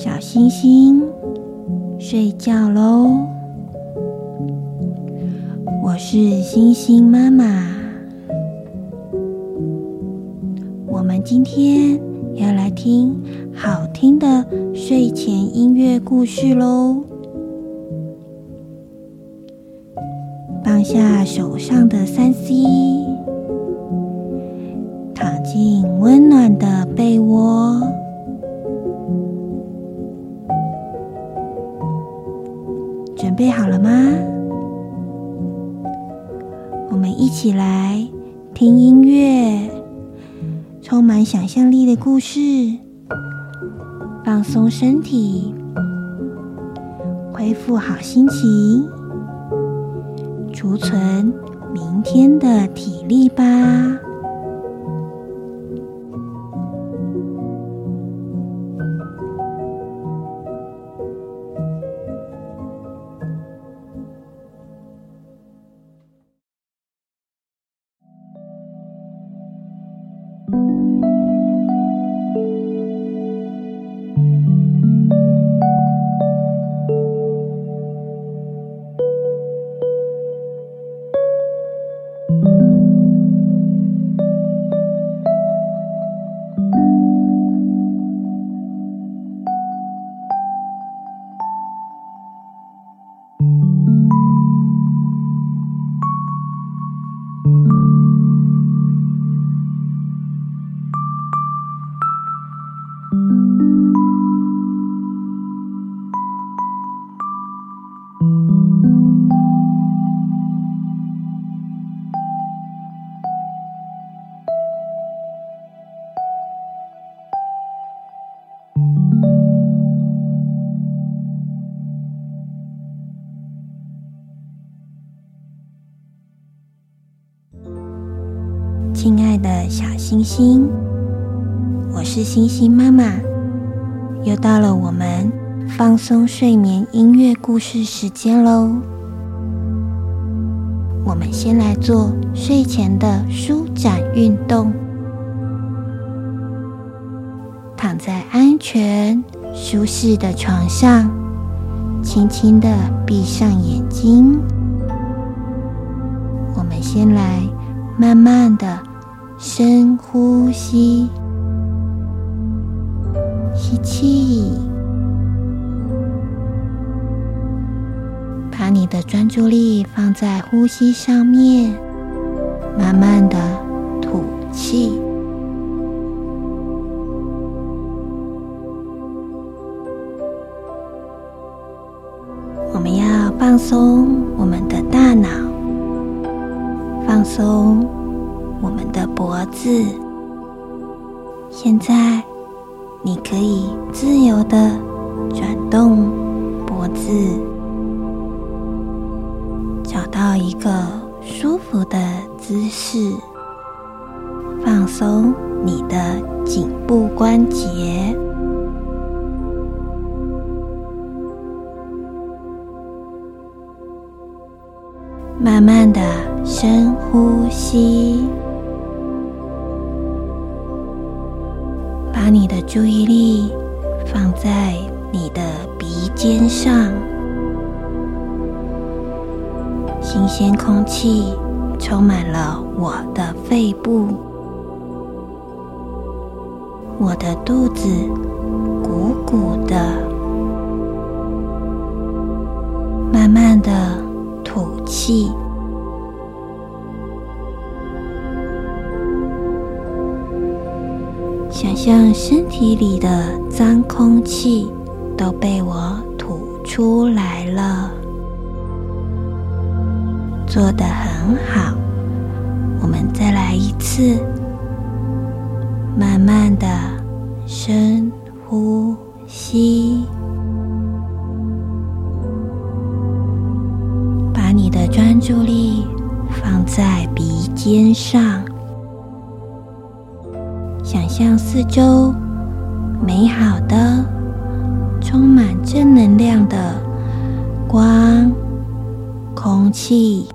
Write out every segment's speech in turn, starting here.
小星星睡觉喽。我是星星妈妈。我们今天要来听好听的睡前音乐故事喽。放下手上的三 C，躺进温暖的被窝，备好了吗？我们一起来听音乐，充满想象力的故事，放松身体，恢复好心情。储存明天的体力吧。亲爱的小星星，我是星星妈妈，又到了我们放松睡眠音乐故事时间喽。我们先来做睡前的舒展运动，躺在安全舒适的床上，轻轻的闭上眼睛。我们先来慢慢的。深呼吸，吸气，把你的专注力放在呼吸上面，慢慢的吐气。我们要放松我们的大脑，放松。我们的脖子，现在你可以自由的转动脖子，找到一个舒服的姿势，放松你的颈部关节，慢慢的深呼吸。把你的注意力放在你的鼻尖上，新鲜空气充满了我的肺部，我的肚子鼓鼓的，慢慢的吐气。想象身体里的脏空气都被我吐出来了，做得很好。我们再来一次，慢慢的四周美好的、充满正能量的光、空气，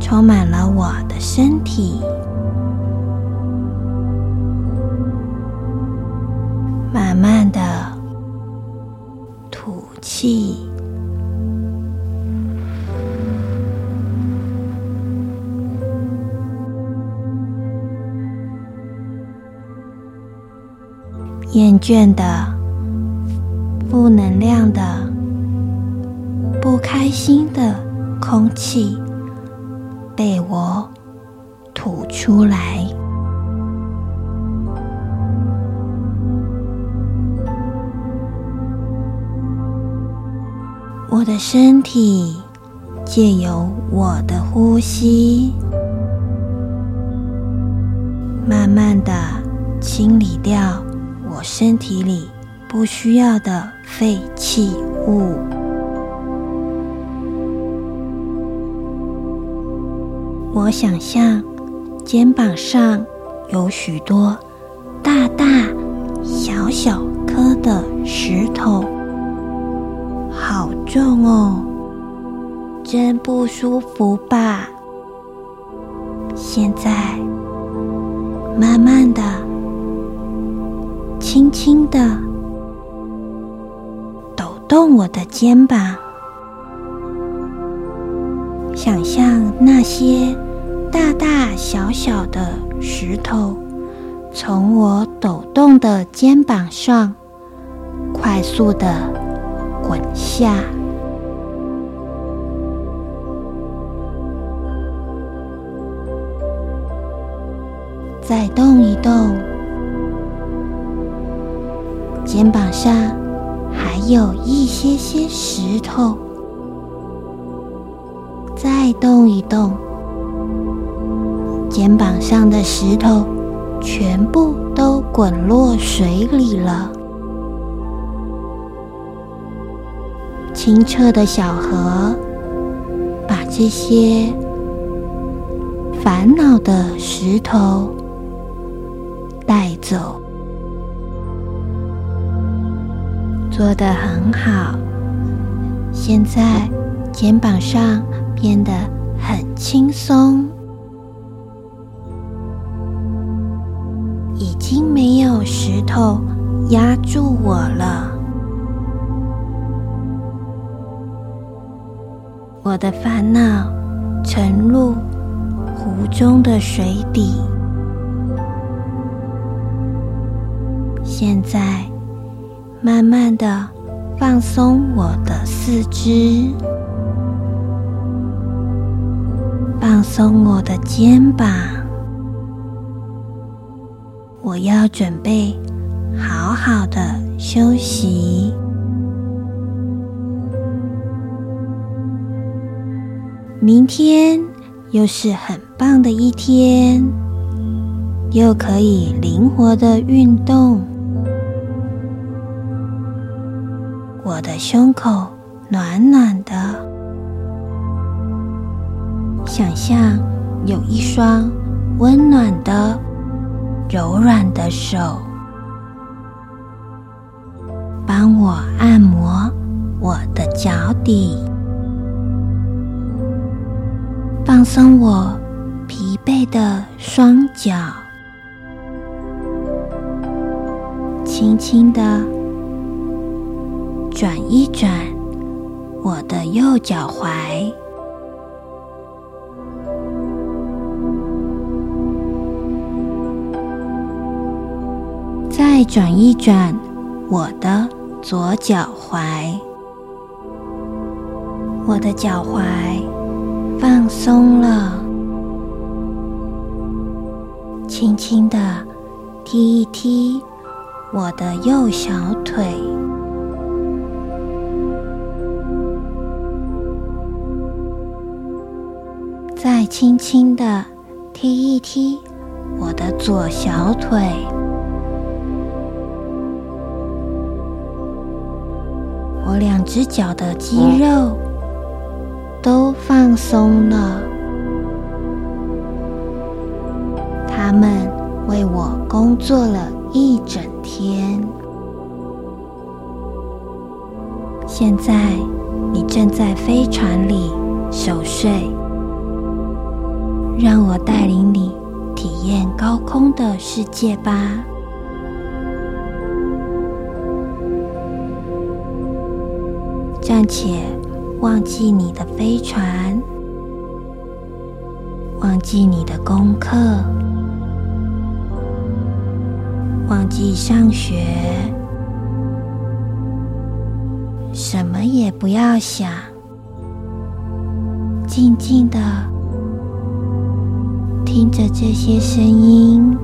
充满了我的身体。厌倦的、负能量的、不开心的空气被我吐出来。我的身体借由我的呼吸，慢慢的清理掉我身体里不需要的废弃物。我想象肩膀上有许多大大小小颗的石头。好重哦，真不舒服吧？现在，慢慢的、轻轻的抖动我的肩膀，想象那些大大小小的石头从我抖动的肩膀上快速的。滚下，再动一动，肩膀上还有一些些石头，再动一动，肩膀上的石头全部都滚落水里了。清澈的小河，把这些烦恼的石头带走。做得很好，现在肩膀上变得很轻松，已经没有石头压住我了。我的烦恼沉入湖中的水底，现在慢慢的放松我的四肢，放松我的肩膀，我要准备好好的休息。明天又是很棒的一天，又可以灵活的运动。我的胸口暖暖的，想象有一双温暖的、柔软的手，帮我按摩我的脚底。放松我疲惫的双脚，轻轻的转一转我的右脚踝，再转一转我的左脚踝，我的脚踝。放松了，轻轻的踢一踢我的右小腿，再轻轻的踢一踢我的左小腿，我两只脚的肌肉。都放松了，他们为我工作了一整天。现在你正在飞船里熟睡，让我带领你体验高空的世界吧。暂且忘记你的飞船，忘记你的功课，忘记上学，什么也不要想，静静的听着这些声音。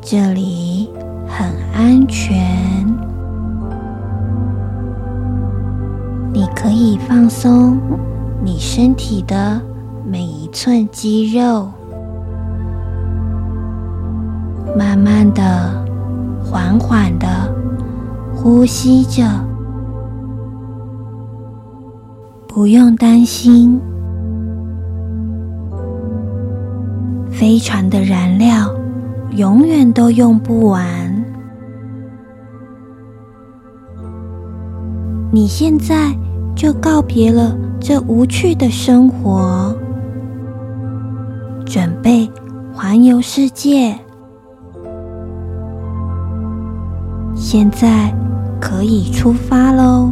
这里很安全，你可以放松你身体的每一寸肌肉，慢慢的、缓缓的呼吸着，不用担心，飞船的燃料。永远都用不完。你现在就告别了这无趣的生活，准备环游世界。现在可以出发喽！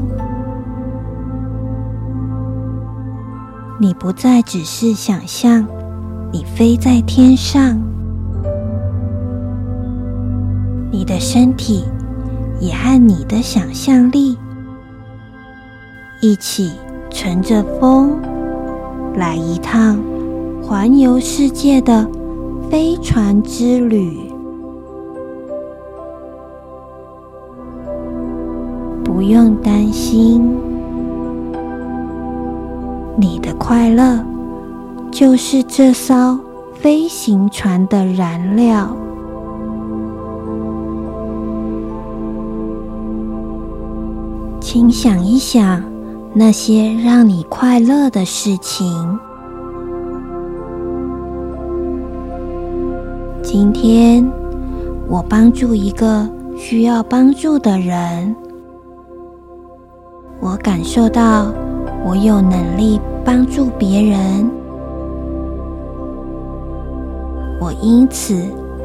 你不再只是想象，你飞在天上。你的身体也和你的想象力一起乘着风，来一趟环游世界的飞船之旅。不用担心，你的快乐就是这艘飞行船的燃料。请想一想那些让你快乐的事情。今天我帮助一个需要帮助的人，我感受到我有能力帮助别人，我因此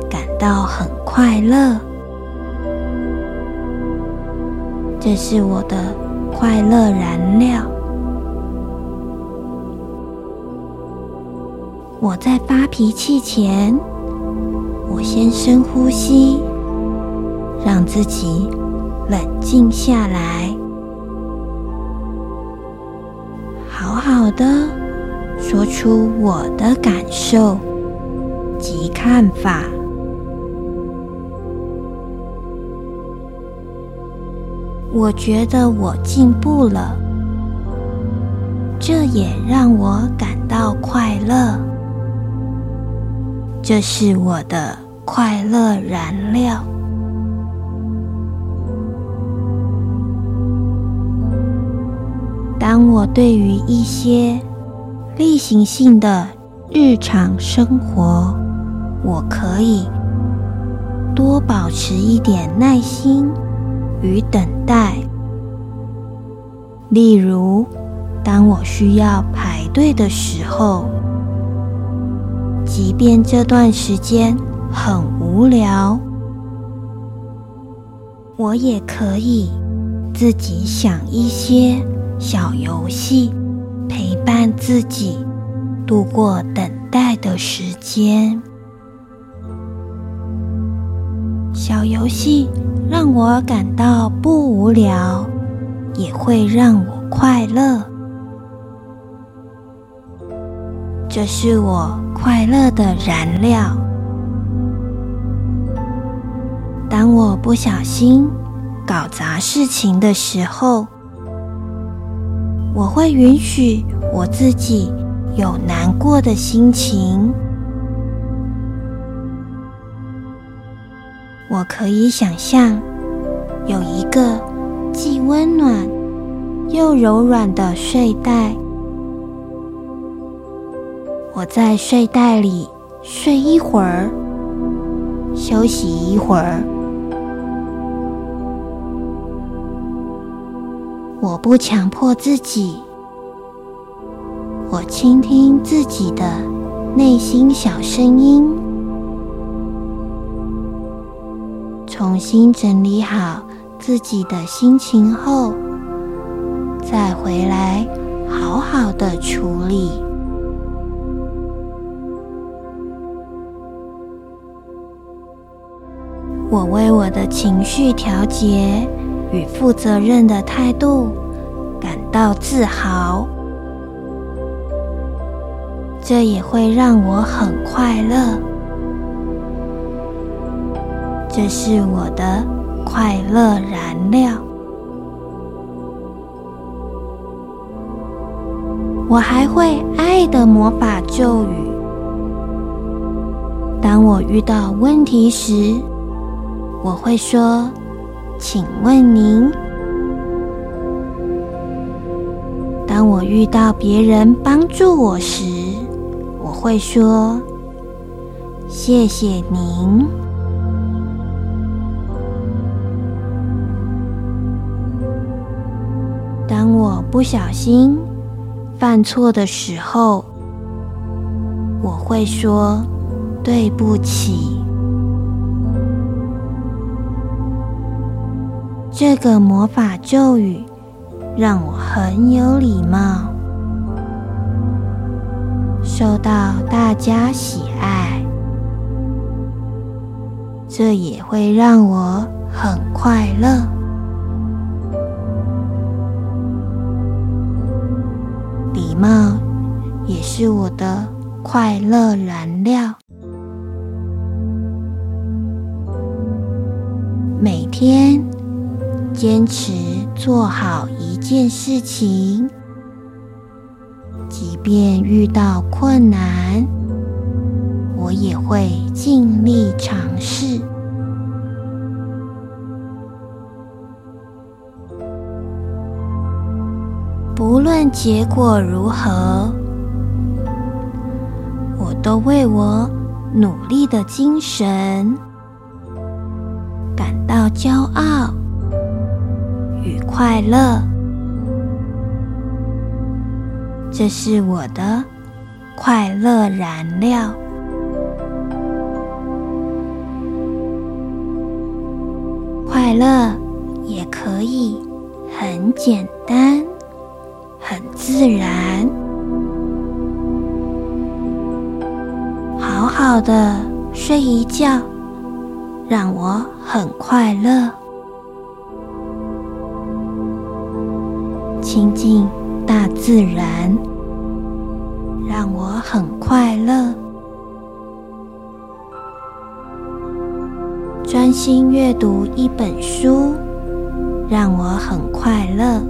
感到很快乐。这是我的快乐燃料。我在发脾气前，我先深呼吸，让自己冷静下来，好好的说出我的感受及看法。我觉得我进步了，这也让我感到快乐。这是我的快乐燃料。当我对于一些例行性的日常生活，我可以多保持一点耐心。与等待，例如，当我需要排队的时候，即便这段时间很无聊，我也可以自己想一些小游戏，陪伴自己度过等待的时间。小游戏让我感到不无聊，也会让我快乐。这是我快乐的燃料。当我不小心搞砸事情的时候，我会允许我自己有难过的心情。我可以想象有一个既温暖又柔软的睡袋，我在睡袋里睡一会儿，休息一会儿。我不强迫自己，我倾听自己的内心小声音。重新整理好自己的心情后，再回来好好的处理。我为我的情绪调节与负责任的态度感到自豪，这也会让我很快乐。这是我的快乐燃料。我还会爱的魔法咒语。当我遇到问题时，我会说：“请问您？”当我遇到别人帮助我时，我会说：“谢谢您。”我不小心犯错的时候，我会说对不起。这个魔法咒语让我很有礼貌，受到大家喜爱，这也会让我很快乐。貌也是我的快乐燃料。每天坚持做好一件事情，即便遇到困难，我也会尽力尝试。无论结果如何，我都为我努力的精神感到骄傲与快乐。这是我的快乐燃料。快乐也可以很简单。好的睡一觉，让我很快乐。亲近大自然，让我很快乐。专心阅读一本书，让我很快乐。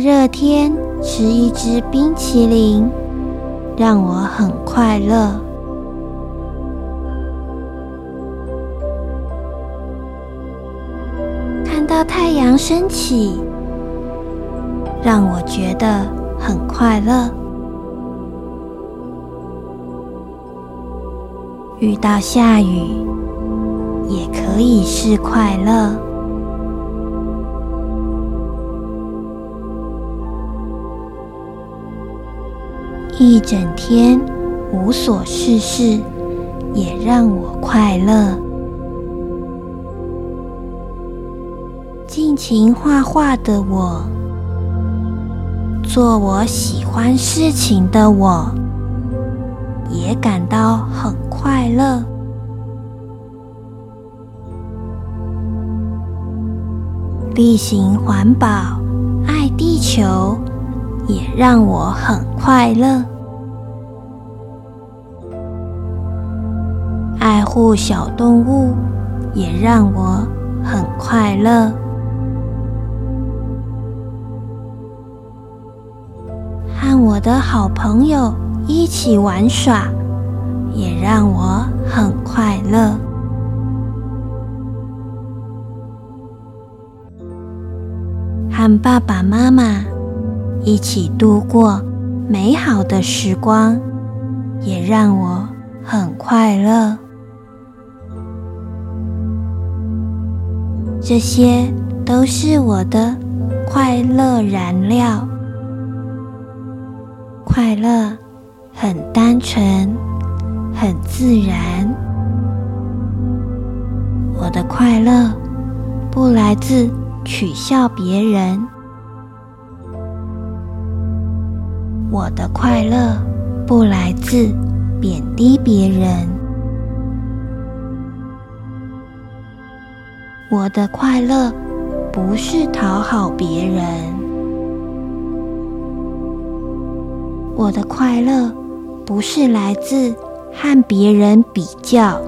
热天吃一支冰淇淋，让我很快乐。看到太阳升起，让我觉得很快乐。遇到下雨，也可以是快乐。一整天无所事事，也让我快乐。尽情画画的我，做我喜欢事情的我，也感到很快乐。例行环保，爱地球。也让我很快乐，爱护小动物也让我很快乐，和我的好朋友一起玩耍也让我很快乐，和爸爸妈妈。一起度过美好的时光，也让我很快乐。这些都是我的快乐燃料。快乐很单纯，很自然，我的快乐不来自取笑别人，我的快乐不来自贬低别人，我的快乐不是讨好别人，我的快乐不是来自和别人比较。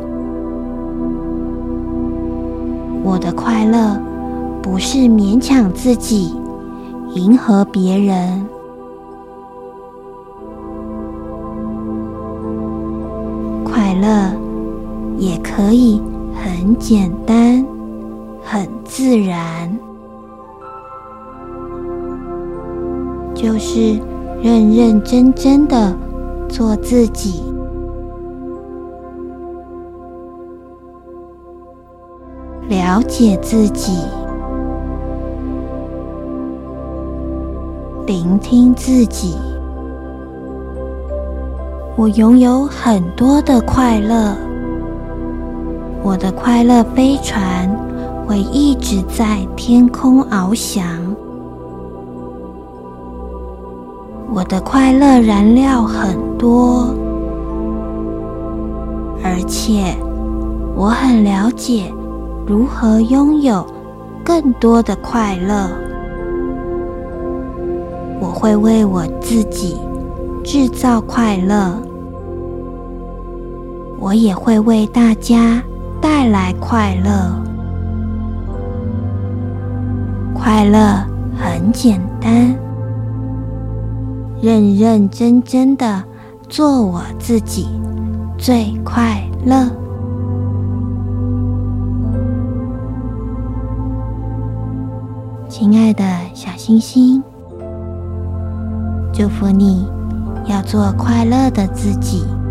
我的快乐不是勉强自己迎合别人，快乐也可以很简单、很自然，就是认认真真的做自己。了解自己，聆听自己。我拥有很多的快乐，我的快乐飞船会一直在天空翱翔。我的快乐燃料很多，而且我很了解。如何拥有更多的快乐？我会为我自己制造快乐，我也会为大家带来快乐。快乐很简单，认认真真的做我自己，最快乐。亲爱的小星星，祝福你，要做快乐的自己。